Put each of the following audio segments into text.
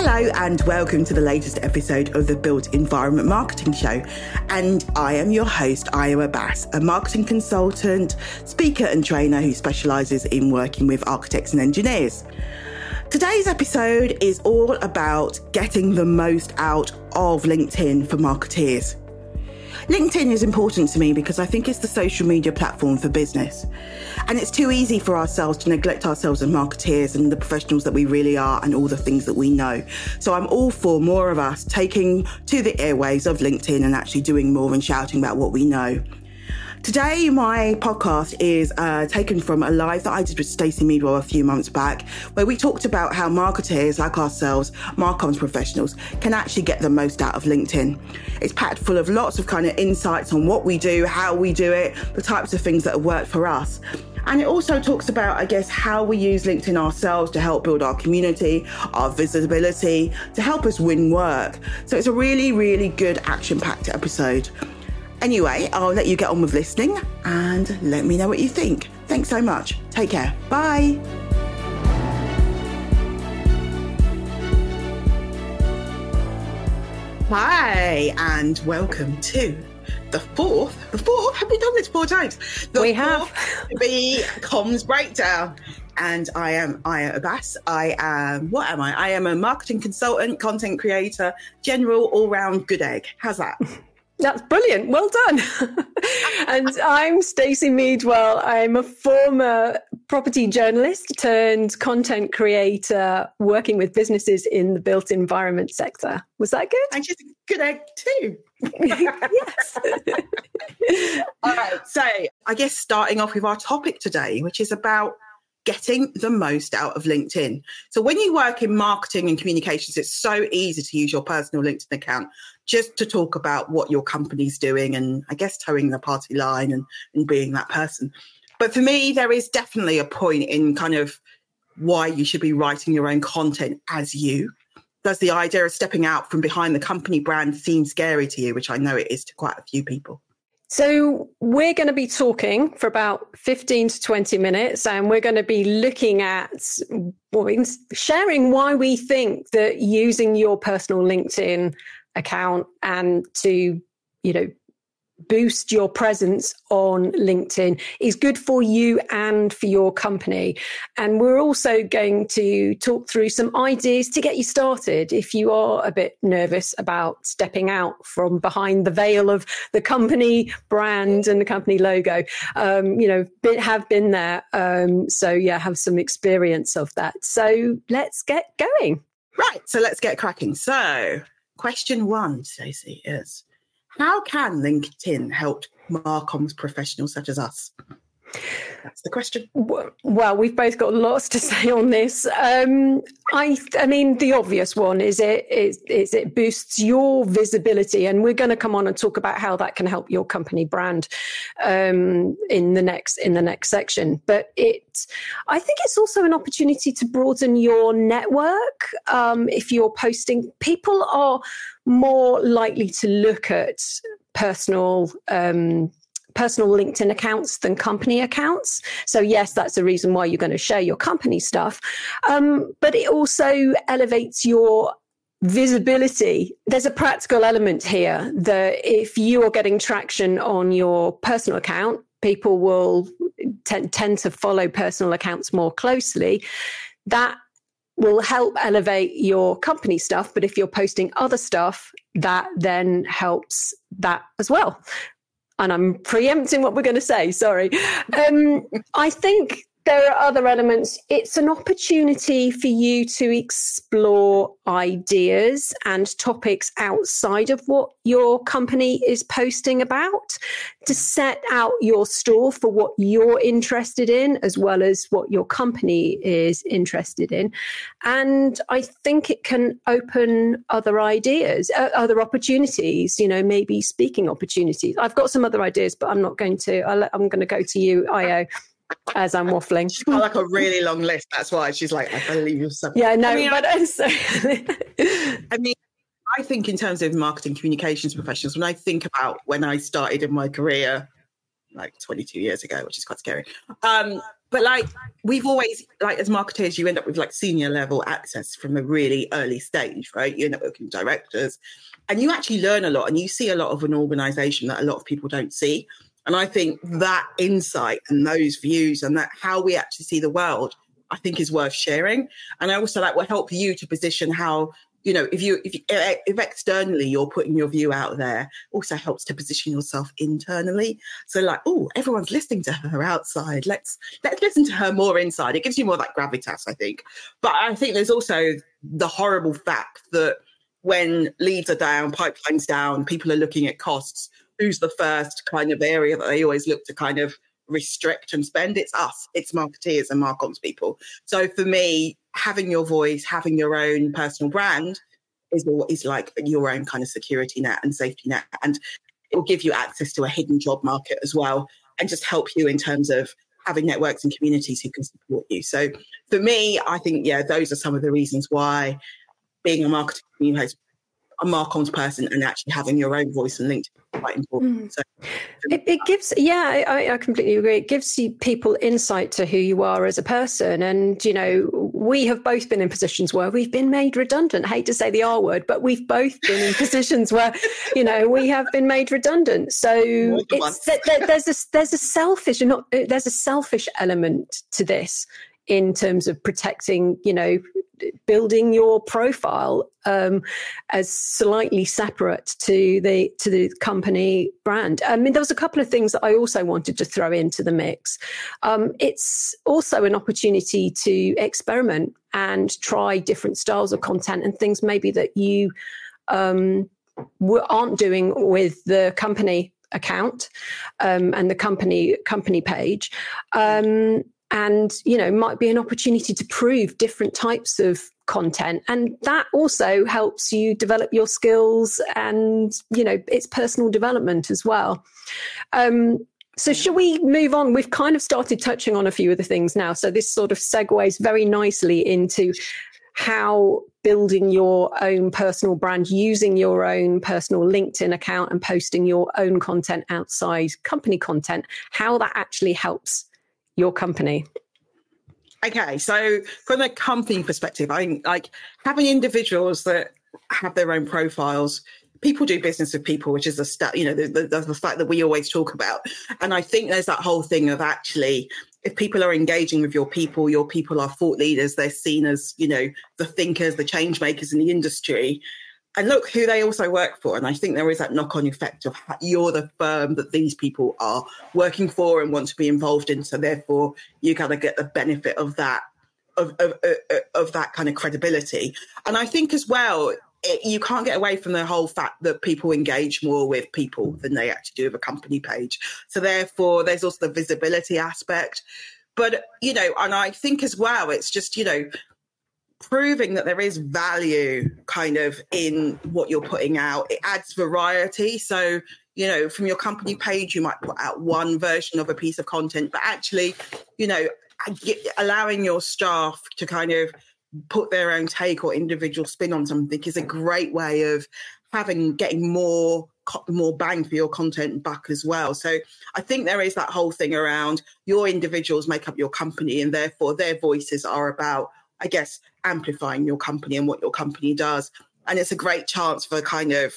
Hello, and welcome to the latest episode of the Built Environment Marketing Show. And I am your host, Ayo Abbas, a marketing consultant, speaker, and trainer who specializes in working with architects and engineers. Today's episode is all about getting the most out of LinkedIn for marketeers. LinkedIn is important to me because I think it's the social media platform for business. And it's too easy for ourselves to neglect ourselves as marketeers and the professionals that we really are and all the things that we know. So I'm all for more of us taking to the airwaves of LinkedIn and actually doing more and shouting about what we know. Today, my podcast is uh, taken from a live that I did with Stacey Meadwell a few months back, where we talked about how marketers like ourselves, Marcoms professionals, can actually get the most out of LinkedIn. It's packed full of lots of kind of insights on what we do, how we do it, the types of things that have worked for us. And it also talks about, I guess, how we use LinkedIn ourselves to help build our community, our visibility, to help us win work. So it's a really, really good action packed episode. Anyway, I'll let you get on with listening and let me know what you think. Thanks so much. Take care. Bye. Hi, and welcome to the fourth. The fourth? Have we done this four times? The we have. The comms breakdown. And I am Ayo Abbas. I am, what am I? I am a marketing consultant, content creator, general all round good egg. How's that? That's brilliant. Well done. and I'm Stacey Meadwell. I'm a former property journalist turned content creator working with businesses in the built environment sector. Was that good? And she's a good egg too. yes. All right. So I guess starting off with our topic today, which is about getting the most out of LinkedIn. So when you work in marketing and communications, it's so easy to use your personal LinkedIn account just to talk about what your company's doing and I guess towing the party line and, and being that person. But for me, there is definitely a point in kind of why you should be writing your own content as you. Does the idea of stepping out from behind the company brand seem scary to you, which I know it is to quite a few people? So, we're going to be talking for about 15 to 20 minutes, and we're going to be looking at sharing why we think that using your personal LinkedIn account and to, you know, boost your presence on LinkedIn is good for you and for your company. And we're also going to talk through some ideas to get you started if you are a bit nervous about stepping out from behind the veil of the company brand and the company logo. Um, you know, have been there. Um, so, yeah, have some experience of that. So, let's get going. Right. So, let's get cracking. So, question one, Stacey, is how can LinkedIn help Marcoms professionals such as us? That's the question. Well, we've both got lots to say on this. Um, I, I mean, the obvious one is it is, is it boosts your visibility, and we're going to come on and talk about how that can help your company brand um, in the next in the next section. But it, I think it's also an opportunity to broaden your network. Um, if you're posting, people are more likely to look at personal um, personal LinkedIn accounts than company accounts. So, yes, that's the reason why you're going to share your company stuff. Um, but it also elevates your visibility. There's a practical element here that if you are getting traction on your personal account, people will t- tend to follow personal accounts more closely. That will help elevate your company stuff. But if you're posting other stuff, that then helps that as well and I'm preempting what we're going to say. Sorry. Um, I think there are other elements. It's an opportunity for you to explore ideas and topics outside of what your company is posting about, to set out your store for what you're interested in, as well as what your company is interested in. And I think it can open other ideas, uh, other opportunities, you know, maybe speaking opportunities. I've got some other ideas, but I'm not going to, i am going to go to you, Ayo as I'm waffling. She's got like a really long list. That's why she's like, I believe you're something. Yeah, no, I mean, but I, I mean, I think in terms of marketing communications professionals, when I think about when I started in my career like 22 years ago, which is quite scary. Um, but like we've always like as marketers, you end up with like senior level access from a really early stage, right? You end up working with directors, and you actually learn a lot, and you see a lot of an organization that a lot of people don't see. And I think that insight and those views and that how we actually see the world, I think is worth sharing. And I also like will help you to position how you know if you if you, if externally you're putting your view out there also helps to position yourself internally. So like oh everyone's listening to her outside. Let's let's listen to her more inside. It gives you more that gravitas i think. But i think there's also the horrible fact that when leads are down pipelines down people are looking at costs who's the first kind of area that they always look to kind of restrict and spend. It's us, it's marketeers and marcoms people. So for me, having your voice, having your own personal brand is is like your own kind of security net and safety net. And it will give you access to a hidden job market as well and just help you in terms of having networks and communities who can support you. So for me, I think, yeah, those are some of the reasons why being a marketing communicator a Marcoms person and actually having your own voice and LinkedIn is quite important. Mm. So, it, it, gives, yeah, I, I, completely agree. It gives you people insight to who you are as a person. And, you know, we have both been in positions where we've been made redundant. I hate to say the R word, but we've both been in positions where, you know, we have been made redundant. So it's, there, there's a, there's a selfish, not, there's a selfish element to this in terms of protecting, you know, building your profile um, as slightly separate to the to the company brand. I mean, there was a couple of things that I also wanted to throw into the mix. Um, it's also an opportunity to experiment and try different styles of content and things maybe that you um, aren't doing with the company account um, and the company company page. And you know might be an opportunity to prove different types of content. And that also helps you develop your skills and you know it's personal development as well. Um, so should we move on? We've kind of started touching on a few of the things now. So this sort of segues very nicely into how building your own personal brand using your own personal linkedin account and posting your own content outside company content how that actually helps your company? Okay, so from a company perspective, I think like having individuals that have their own profiles. People do business with people, which is a stat, you know, the, the, the fact that we always talk about. And I think there's that whole thing of actually, if people are engaging with your people, your people are thought leaders, they're seen as, you know, the thinkers, the change makers in the industry and look who they also work for. And I think there is that knock on effect of you're the firm that these people are working for and want to be involved in. So therefore, you kind of get the benefit of that. Of, of, uh, uh, of that kind of credibility. And I think as well, it, you can't get away from the whole fact that people engage more with people than they actually do with a company page. So therefore, there's also the visibility aspect. But, you know, and I think as well, it's just, you know, proving that there is value kind of in what you're putting out. It adds variety. So, you know, from your company page, you might put out one version of a piece of content, but actually, you know, allowing your staff to kind of put their own take or individual spin on something is a great way of having getting more more bang for your content back as well. So I think there is that whole thing around your individuals make up your company and therefore their voices are about I guess, amplifying your company and what your company does. And it's a great chance for kind of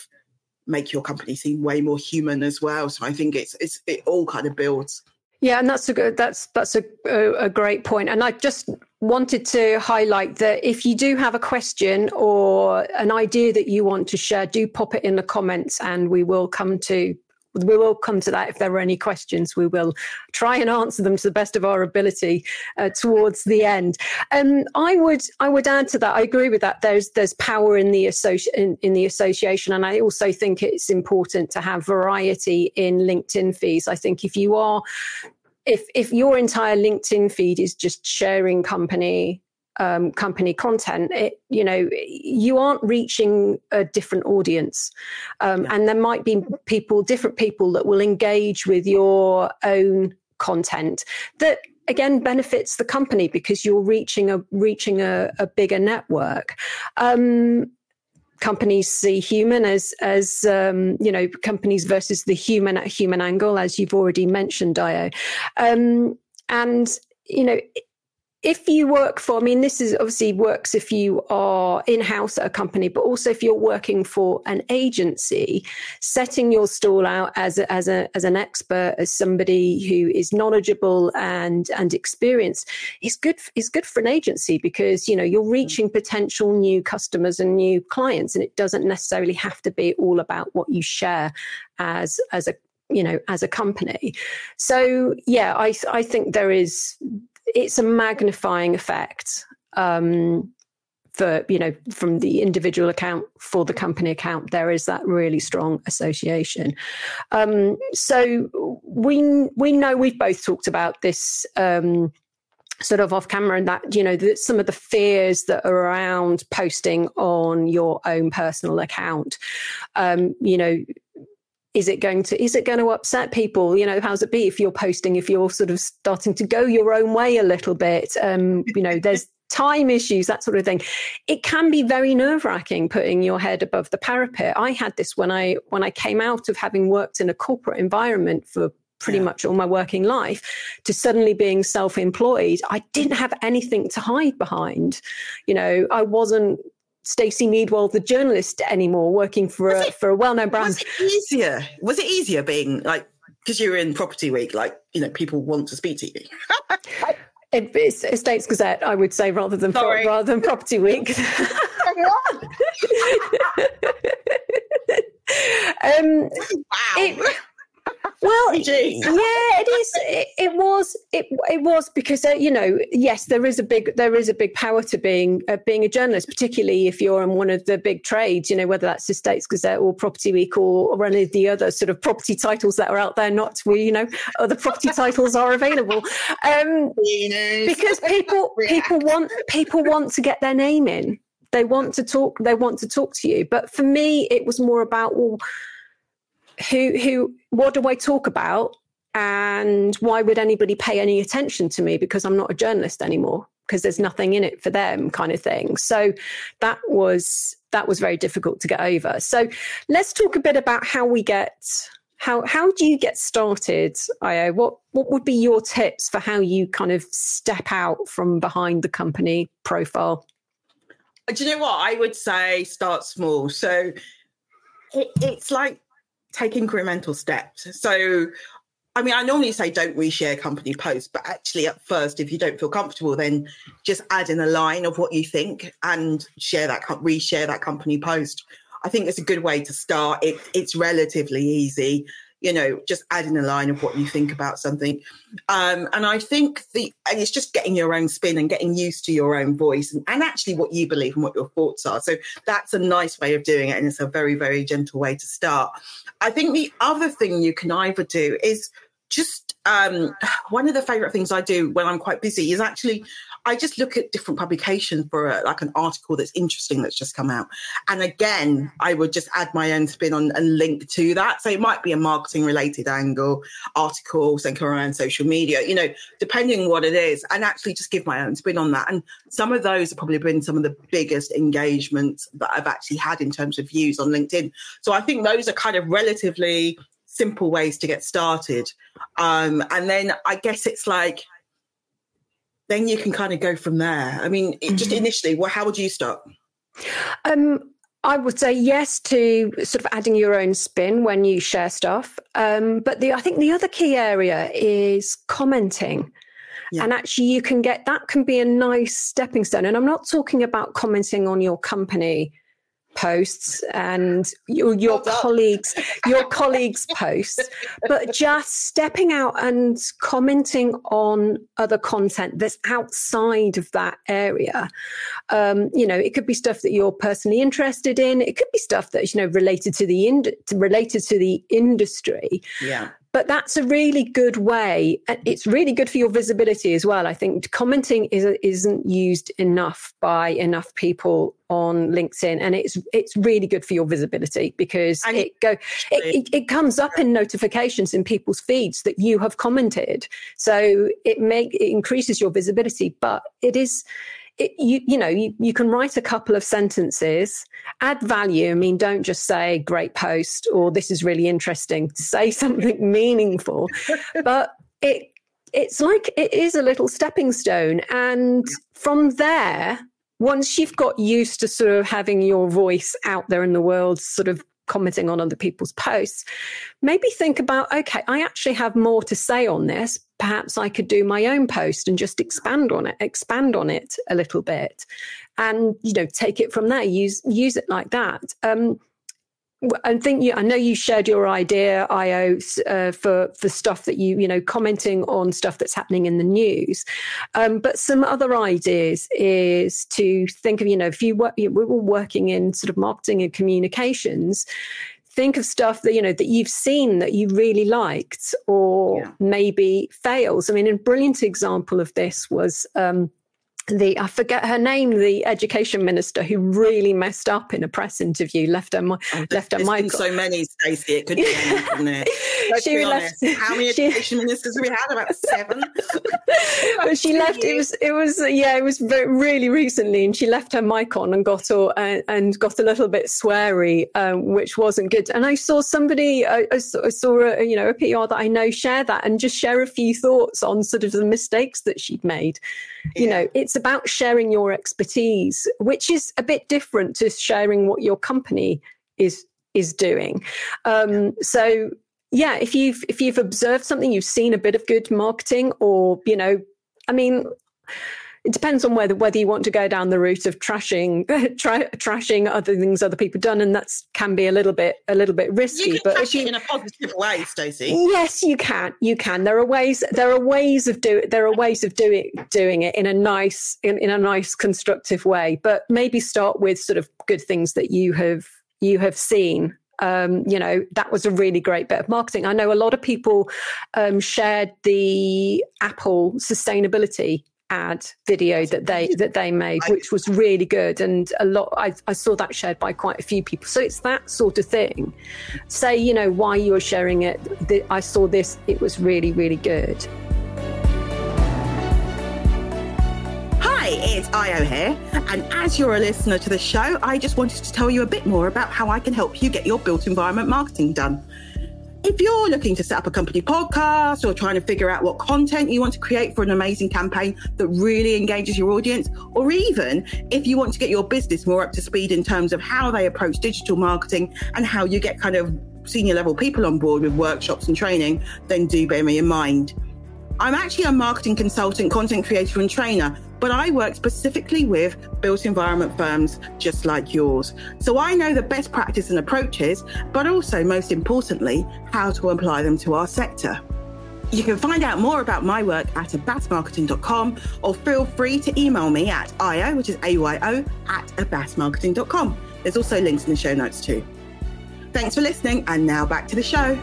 make your company seem way more human as well. So I think it's it's it all kind of builds. Yeah, and that's a good that's that's a, a, great point. And I just wanted to highlight that if you do have a question or an idea that you want to share, do pop it in the comments, and we will come to we will come to that if there are any questions. We will try and answer them to the best of our ability uh, towards the end. Um, I would I would add to that. I agree with that. There's there's power in the associ- in, in the association, and I also think it's important to have variety in LinkedIn feeds. I think if you are if if your entire LinkedIn feed is just sharing company um, company content, it, you know, you aren't reaching a different audience. Um, and there might be people, different people that will engage with your own content that again benefits the company because you're reaching a reaching a, a bigger network. Um, companies see human as as um, you know companies versus the human at human angle, as you've already mentioned, dio um, and you know if you work for, I mean, this is obviously works if you are in house at a company, but also if you're working for an agency, setting your stall out as a, as a, as an expert, as somebody who is knowledgeable and and experienced, is good is good for an agency because you know you're mm. reaching potential new customers and new clients, and it doesn't necessarily have to be all about what you share as as a you know as a company so yeah i i think there is it's a magnifying effect um, for you know from the individual account for the company account there is that really strong association. Um, so we we know we've both talked about this um, sort of off camera and that you know that some of the fears that are around posting on your own personal account um, you know is it going to is it going to upset people? You know how's it be if you're posting if you're sort of starting to go your own way a little bit? Um you know there's time issues that sort of thing. It can be very nerve wracking putting your head above the parapet. I had this when i when i came out of having worked in a corporate environment for pretty yeah. much all my working life to suddenly being self-employed i didn't have anything to hide behind. You know i wasn't Stacey Meadwell, the journalist, anymore, working for a, for a well-known brand. Was it easier? Was it easier being like because you were in Property Week? Like you know, people want to speak to you. it, it's Estates Gazette, I would say, rather than pro, rather than Property Week. um, wow. It, well, yeah, it is. It, it, was. It it was because uh, you know, yes, there is a big there is a big power to being uh, being a journalist, particularly if you're in one of the big trades. You know, whether that's the Estates Gazette or Property Week or, or any of the other sort of property titles that are out there. Not where you know other property titles are available, um, because people people want people want to get their name in. They want to talk. They want to talk to you. But for me, it was more about well who who what do I talk about? And why would anybody pay any attention to me? Because I'm not a journalist anymore because there's nothing in it for them kind of thing. So that was that was very difficult to get over. So let's talk a bit about how we get how how do you get started Ayo what what would be your tips for how you kind of step out from behind the company profile? Do you know what? I would say start small. So it, it's like take incremental steps. So, I mean, I normally say don't reshare company posts, but actually, at first, if you don't feel comfortable, then just add in a line of what you think and share that, reshare that company post. I think it's a good way to start. It, it's relatively easy you know, just adding a line of what you think about something. Um, and I think the, and it's just getting your own spin and getting used to your own voice and, and actually what you believe and what your thoughts are. So that's a nice way of doing it. And it's a very, very gentle way to start. I think the other thing you can either do is just um, one of the favorite things I do when I'm quite busy is actually I just look at different publications for a, like an article that's interesting that's just come out. And again, I would just add my own spin on and link to that. So it might be a marketing related angle, article, something around social media, you know, depending what it is, and actually just give my own spin on that. And some of those have probably been some of the biggest engagements that I've actually had in terms of views on LinkedIn. So I think those are kind of relatively simple ways to get started. Um, and then I guess it's like, then you can kind of go from there. I mean, mm-hmm. just initially, well, how would you start? Um, I would say yes to sort of adding your own spin when you share stuff. Um, but the I think the other key area is commenting. Yeah. And actually, you can get that can be a nice stepping stone. And I'm not talking about commenting on your company posts and your, your colleagues your colleagues posts but just stepping out and commenting on other content that's outside of that area. Um, you know it could be stuff that you're personally interested in. It could be stuff that's you know related to the ind- related to the industry. Yeah but that's a really good way it's really good for your visibility as well. I think commenting is, isn't used enough by enough people on linkedin and it's it's really good for your visibility because and it go it, it, comes up in notifications in people's feeds that you have commented. So it make it increases your visibility but it is it, you you know you, you can write a couple of sentences add value i mean don't just say great post or this is really interesting say something meaningful but it it's like it is a little stepping stone and from there once you've got used to sort of having your voice out there in the world sort of commenting on other people's posts, maybe think about okay, I actually have more to say on this. Perhaps I could do my own post and just expand on it, expand on it a little bit, and you know, take it from there. Use use it like that. Um, I think you, I know you shared your idea, Ayo, uh, for for stuff that you you know commenting on stuff that's happening in the news. Um, but some other ideas is to think of you know if you work, we were working in sort of marketing and communications. Think of stuff that you know that you've seen that you really liked, or yeah. maybe fails. I mean, a brilliant example of this was. Um, the I forget her name, the education minister who really messed up in a press interview, left her oh, left her mic. So many, Stacey. It could be anything. She honest. Left, How many she, education ministers have we had? About seven. but she left. It was. It was. Yeah. It was very, really recently, and she left her mic on and got all, uh, and got a little bit sweary, um, which wasn't good. And I saw somebody. I, I saw, I saw a, you know a PR that I know share that and just share a few thoughts on sort of the mistakes that she'd made. You know, it's about sharing your expertise, which is a bit different to sharing what your company is is doing. Um, so yeah, if you've if you've observed something, you've seen a bit of good marketing, or you know, I mean, it depends on whether whether you want to go down the route of trashing tra- trashing other things other people done, and that can be a little bit a little bit risky. but if you, in a positive way, Stacey. Yes, you can. You can. There are ways. There are ways of do. There are ways of doing doing it in a nice in, in a nice constructive way. But maybe start with sort of good things that you have you have seen um, you know, that was a really great bit of marketing. I know a lot of people um, shared the Apple sustainability ad video that they that they made, which was really good, and a lot. I, I saw that shared by quite a few people. So it's that sort of thing. Say, you know, why you're sharing it. I saw this; it was really, really good. Hi, it's Ayo here, and as you're a listener to the show, I just wanted to tell you a bit more about how I can help you get your built environment marketing done. If you're looking to set up a company podcast or trying to figure out what content you want to create for an amazing campaign that really engages your audience, or even if you want to get your business more up to speed in terms of how they approach digital marketing and how you get kind of senior level people on board with workshops and training, then do bear me in mind. I'm actually a marketing consultant, content creator, and trainer but I work specifically with built environment firms just like yours. So I know the best practice and approaches, but also, most importantly, how to apply them to our sector. You can find out more about my work at abbasmarketing.com or feel free to email me at ayo, which is A-Y-O, at abbasmarketing.com. There's also links in the show notes too. Thanks for listening, and now back to the show.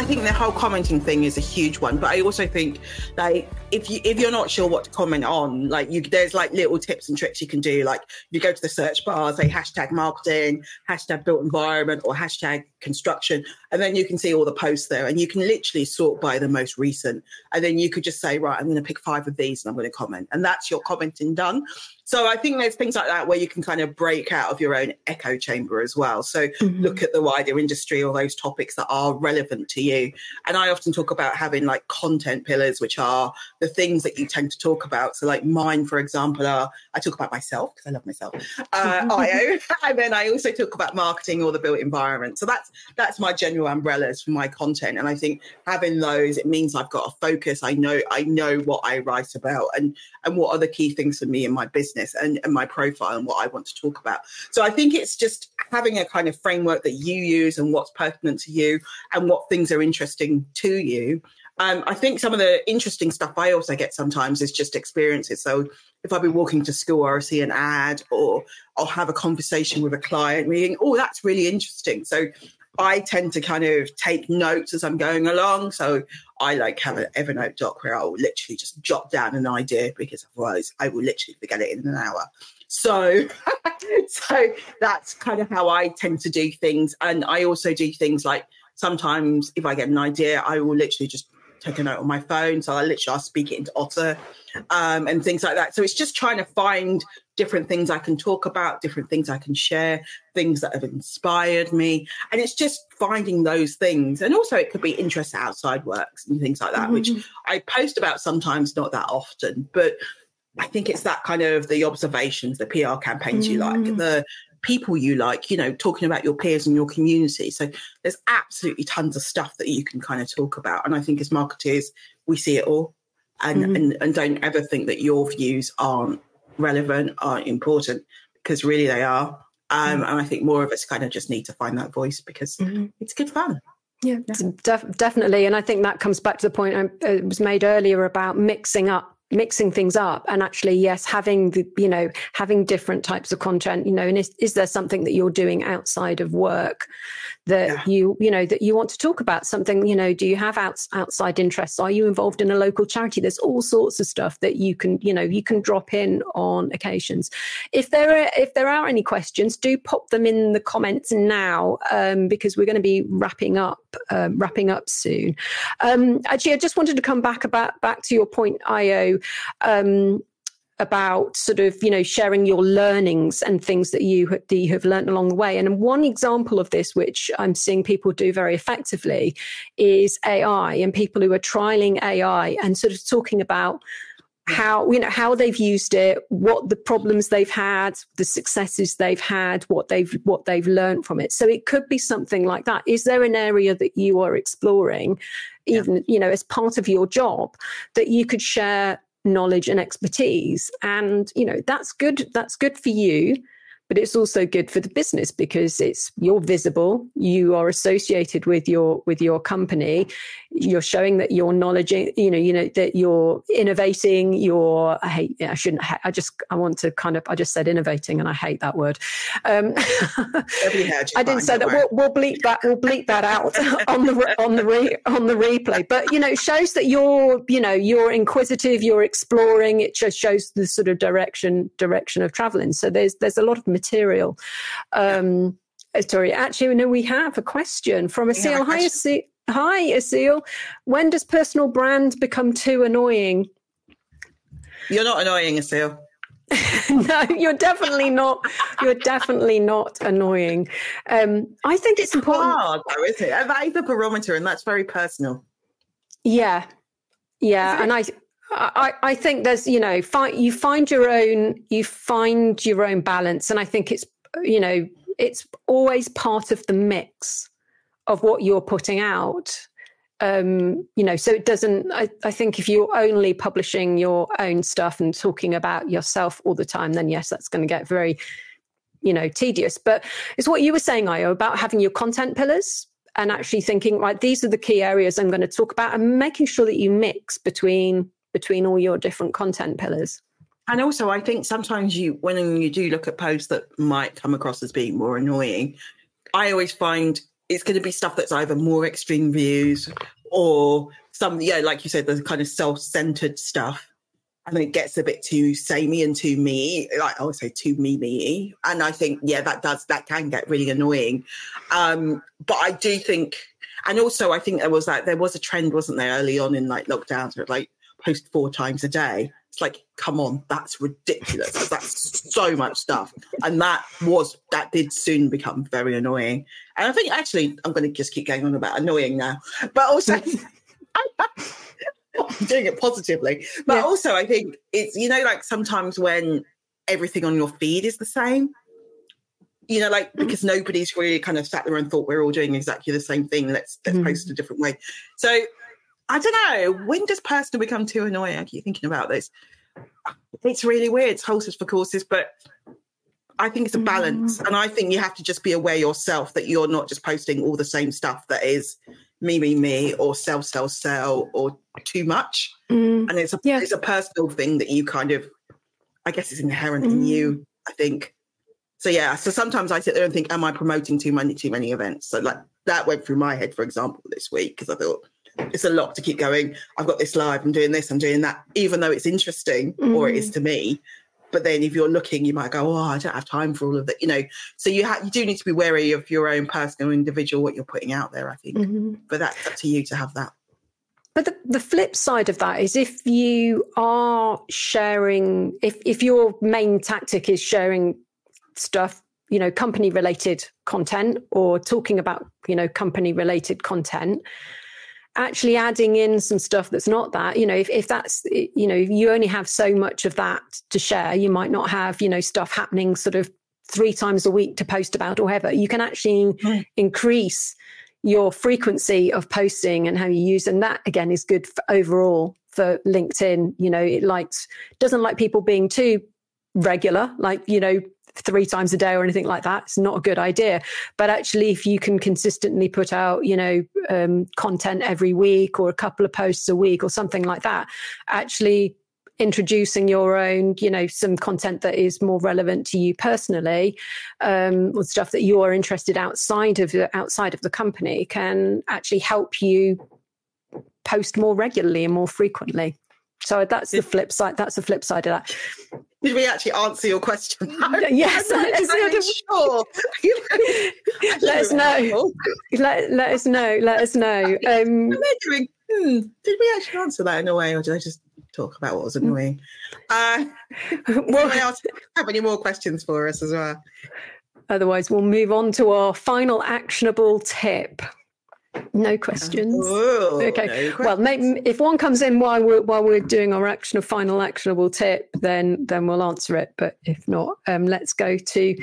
I think the whole commenting thing is a huge one, but I also think like if you if you're not sure what to comment on, like you there's like little tips and tricks you can do. Like you go to the search bar, say hashtag marketing, hashtag built environment, or hashtag construction, and then you can see all the posts there, and you can literally sort by the most recent, and then you could just say, right, I'm going to pick five of these and I'm going to comment, and that's your commenting done. So I think there's things like that where you can kind of break out of your own echo chamber as well. So mm-hmm. look at the wider industry or those topics that are relevant to you. And I often talk about having like content pillars, which are the things that you tend to talk about. So like mine, for example, are I talk about myself because I love myself, uh, Ayo, and then I also talk about marketing or the built environment. So that's that's my general umbrellas for my content. And I think having those, it means I've got a focus. I know I know what I write about and and what are the key things for me in my business business and, and my profile and what I want to talk about. So I think it's just having a kind of framework that you use and what's pertinent to you and what things are interesting to you. Um, I think some of the interesting stuff I also get sometimes is just experiences. So if I've been walking to school or I see an ad or I'll have a conversation with a client, reading, oh, that's really interesting. So I tend to kind of take notes as I'm going along. So I like have an Evernote doc where I'll literally just jot down an idea because otherwise I will literally forget it in an hour. So, so that's kind of how I tend to do things. And I also do things like sometimes if I get an idea, I will literally just take a note on my phone. So I literally I'll speak it into Otter um, and things like that. So it's just trying to find different things I can talk about, different things I can share, things that have inspired me. And it's just finding those things. And also it could be interest outside works and things like that, mm-hmm. which I post about sometimes, not that often. But I think it's that kind of the observations, the PR campaigns mm-hmm. you like, mm. the people you like, you know, talking about your peers and your community. So there's absolutely tons of stuff that you can kind of talk about. And I think as marketers, we see it all and, mm-hmm. and, and don't ever think that your views aren't relevant, aren't important, because really they are. Um, mm-hmm. And I think more of us kind of just need to find that voice because mm-hmm. it's good fun. Yeah, yeah. Def- definitely. And I think that comes back to the point I uh, was made earlier about mixing up mixing things up and actually yes having the you know having different types of content you know and is, is there something that you're doing outside of work that yeah. you you know that you want to talk about something you know do you have outs, outside interests? Are you involved in a local charity? There's all sorts of stuff that you can you know you can drop in on occasions. If there are if there are any questions do pop them in the comments now um, because we're going to be wrapping up um, wrapping up soon. Um, actually i just wanted to come back about back to your point Ayo um, about sort of you know sharing your learnings and things that you, that you have learned along the way. And one example of this which i'm seeing people do very effectively is ai and people who are trialing ai and sort of talking about how you know how they've used it what the problems they've had the successes they've had what they've what they've learned from it. So it could be something like that. Is there an area that you are exploring even yeah. you know as part of your job that you could share knowledge and expertise. And you know that's good that's good for you but it's also good for the business because it's you're visible you are associated with your with your company. You're showing that you're knowledge you know you know that you're innovating you're i hate i shouldn't i just i want to kind of i just said innovating and i hate that word. Um, i didn't say that. we'll, we'll, bleep that we'll bleep that out on the on the re, on the replay. But you know it shows that you're you know you're inquisitive you're exploring. It just shows the sort of direction direction of traveling. So there's there's a lot of material. Um, yeah. Sorry, actually, no, we have a question from Asil. Hi, Asil. Hi, Asil. When does personal brand become too annoying? You're not annoying, Asil. no, you're definitely not. You're definitely not annoying. Um, I think it's, it's important. Hard, though, isn't it? That is the barometer, and that's very personal. Yeah, yeah, and I I, I think there's, you know, you find your own, you find your own balance, and I think it's, you know, it's always part of the mix of what you're putting out. Um, you know, so it doesn't. I, I think if you're only publishing your own stuff and talking about yourself all the time, then yes, that's going to get very, you know, tedious. But it's what you were saying, Ayo, about having your content pillars and actually thinking, right, these are the key areas I'm going to talk about, and making sure that you mix between between all your different content pillars. And also, I think sometimes you, when you do look at posts that might come across as being more annoying, I always find it's going to be stuff that's either more extreme views or some, yeah, like you said, the kind of self-centered stuff. And it gets a bit too samey and too me, like I would say too me me. And I think, yeah, that does that can get really annoying. Um, but I do think, and also I think there was like there was a trend, wasn't there, early on in like lockdowns, like post four times a day. It's like, come on, that's ridiculous. that's so much stuff. And that was, that did soon become very annoying. And I think actually, I'm going to just keep going on about annoying now. But also, I'm doing it positively. But yeah. also, I think it's, you know, like sometimes when everything on your feed is the same, you know, like because nobody's really kind of sat there and thought we're all doing exactly the same thing. Let's let's mm. post a different way. So I don't know. When does personal become too annoying? I keep thinking about this. It's really weird. It's horses for courses, but I think it's a balance. Mm. And I think you have to just be aware yourself that you're not just posting all the same stuff that is me, me, me, or sell, sell, sell, or too much. Mm. And it's a yeah. it's a personal thing that you kind of I guess it's inherent mm. in you, mm. I think. So yeah, so sometimes I sit there and think, am I promoting too many too many events? So like that went through my head, for example, this week, because I thought it's a lot to keep going. I've got this live, I'm doing this, I'm doing that, even though it's interesting mm. or it is mm. to me. But then if you're looking, you might go, oh, I don't have time for all of that, you know. So you have you do need to be wary of your own personal individual, what you're putting out there, I think. Mm-hmm. But that's up to you to have that. But the, the flip side of that is if you are sharing, if, if your main tactic is sharing stuff, you know, company related content or talking about, you know, company related content, actually adding in some stuff that's not that, you know, if, if that's, you know, if you only have so much of that to share, you might not have, you know, stuff happening sort of three times a week to post about or whatever. You can actually mm. increase your frequency of posting and how you use and that again is good for overall for linkedin you know it likes doesn't like people being too regular like you know three times a day or anything like that it's not a good idea but actually if you can consistently put out you know um, content every week or a couple of posts a week or something like that actually introducing your own, you know, some content that is more relevant to you personally, um, or stuff that you are interested outside of the, outside of the company can actually help you post more regularly and more frequently. So that's the flip side. That's the flip side of that. Did we actually answer your question? yes, I'm sure. let us know. Let, let us know. Let us know. Um, hmm, did we actually answer that in a way, or did I just talk about what was mm. annoying. Uh, well, else have any more questions for us as well? Otherwise, we'll move on to our final actionable tip. No questions. Ooh, okay. No questions. Well, maybe if one comes in while we're while we're doing our action of final actionable tip, then then we'll answer it. But if not, um, let's go to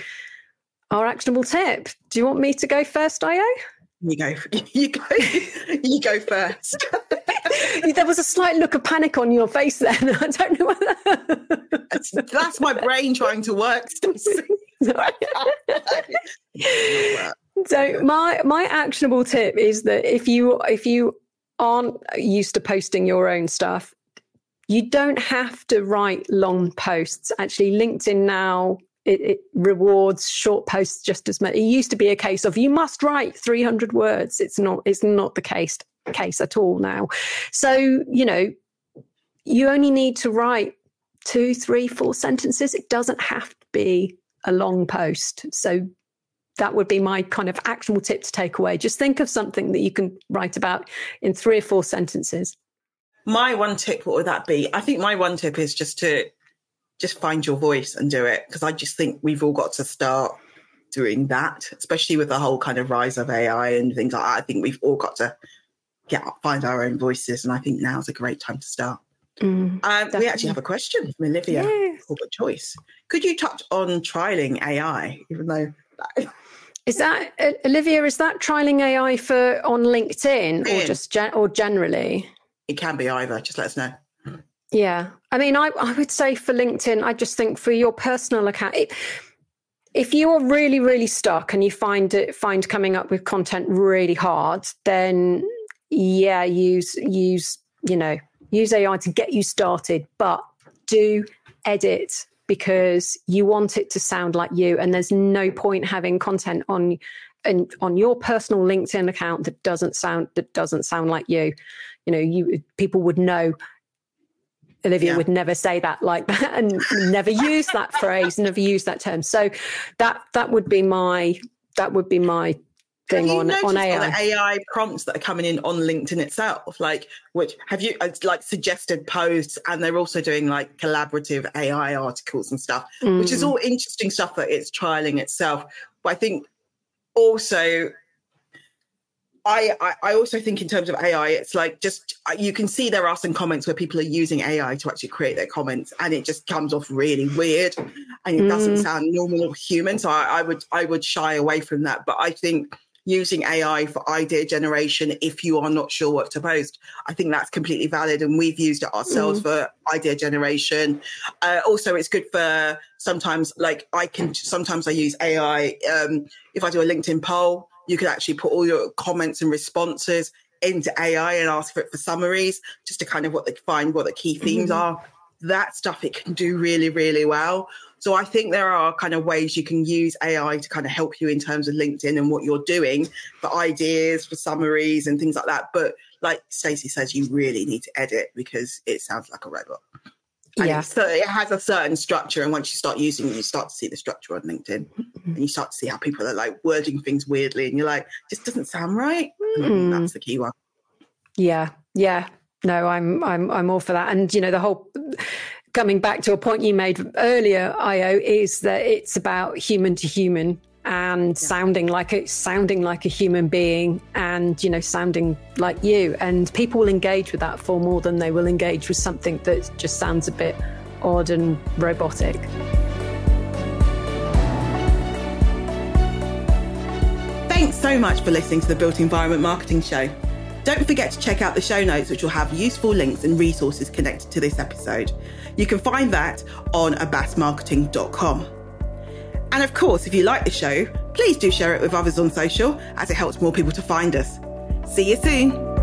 our actionable tip. Do you want me to go first, Ayo? You go. You go. You go first. there was a slight look of panic on your face then. I don't know whether that's, that's my brain trying to work. So my my actionable tip is that if you if you aren't used to posting your own stuff, you don't have to write long posts. Actually, LinkedIn now it, it, rewards short posts just as much. It used to be a case of you must write 300 words. It's not. It's not the case case at all now. So you know, you only need to write two, three, four sentences. It doesn't have to be a long post. So that would be my kind of actionable tip to take away. Just think of something that you can write about in three or four sentences. My one tip, what would that be? I think my one tip is just to just find your voice and do it because I just think we've all got to start doing that, especially with the whole kind of rise of AI and things like that. I think we've all got to get find our own voices, and I think now's a great time to start. Mm, um, we actually have a question from Olivia yes. Choice. Could you touch on trialing AI, even though that... is that Olivia? Is that trialing AI for on LinkedIn or just gen- or generally? It can be either. Just let us know. Yeah. I mean, I, I would say for LinkedIn, I just think for your personal account, it, if you're really, really stuck and you find it, find coming up with content really hard, then yeah, use, use, you know, use AI to get you started, but do edit because you want it to sound like you. And there's no point having content on, and on your personal LinkedIn account that doesn't sound, that doesn't sound like you. You know, you, people would know Olivia yeah. would never say that like that and never use that phrase, never use that term. So that that would be my that would be my thing on on AI. The AI prompts that are coming in on LinkedIn itself, like which have you uh, like suggested posts, and they're also doing like collaborative AI articles and stuff, mm. which is mm. all interesting stuff that it's trialing itself. But I think also I, I, also think in terms of AI, it's like just uh, you can see there are some comments where people are using AI to actually create their comments, and it just comes off really weird, and it mm. doesn't sound normal or human. So I, I, would I would shy away from that. But I think using AI for idea generation, if you are not sure what to post, I think that's completely valid, and we've used it ourselves mm. for idea generation. Uh, also, it's good for sometimes like I can sometimes I use AI um, if I do a LinkedIn poll you could actually put all your comments and responses into AI and ask for it for summaries just to kind of what they find what the key themes mm-hmm. are. That stuff it can do really, really well. So I think there are kind of ways you can use AI to kind of help you in terms of LinkedIn and what you're doing for ideas, for summaries and things like that. But like Stacey says, you really need to edit because it sounds like a robot. And yeah. So it has a certain structure, and once you start using it, you start to see the structure on LinkedIn, mm-hmm. and you start to see how people are like wording things weirdly, and you're like, just doesn't sound right. Mm-hmm. That's the key one. Yeah, yeah. no, I'm I'm I'm all for that. And you know, the whole coming back to a point you made earlier, Ayo, is that it's about human to human and yeah. sounding like a sounding like a human being and you know sounding like you and people will engage with that far more than they will engage with something that just sounds a bit odd and robotic. Thanks so much for listening to the Built Environment Marketing Show. Don't forget to check out the show notes, which will have useful links and resources connected to this episode. You can find that on abbasmarketing.com. And of course, if you like the show, please do share it with others on social as it helps more people to find us. See you soon.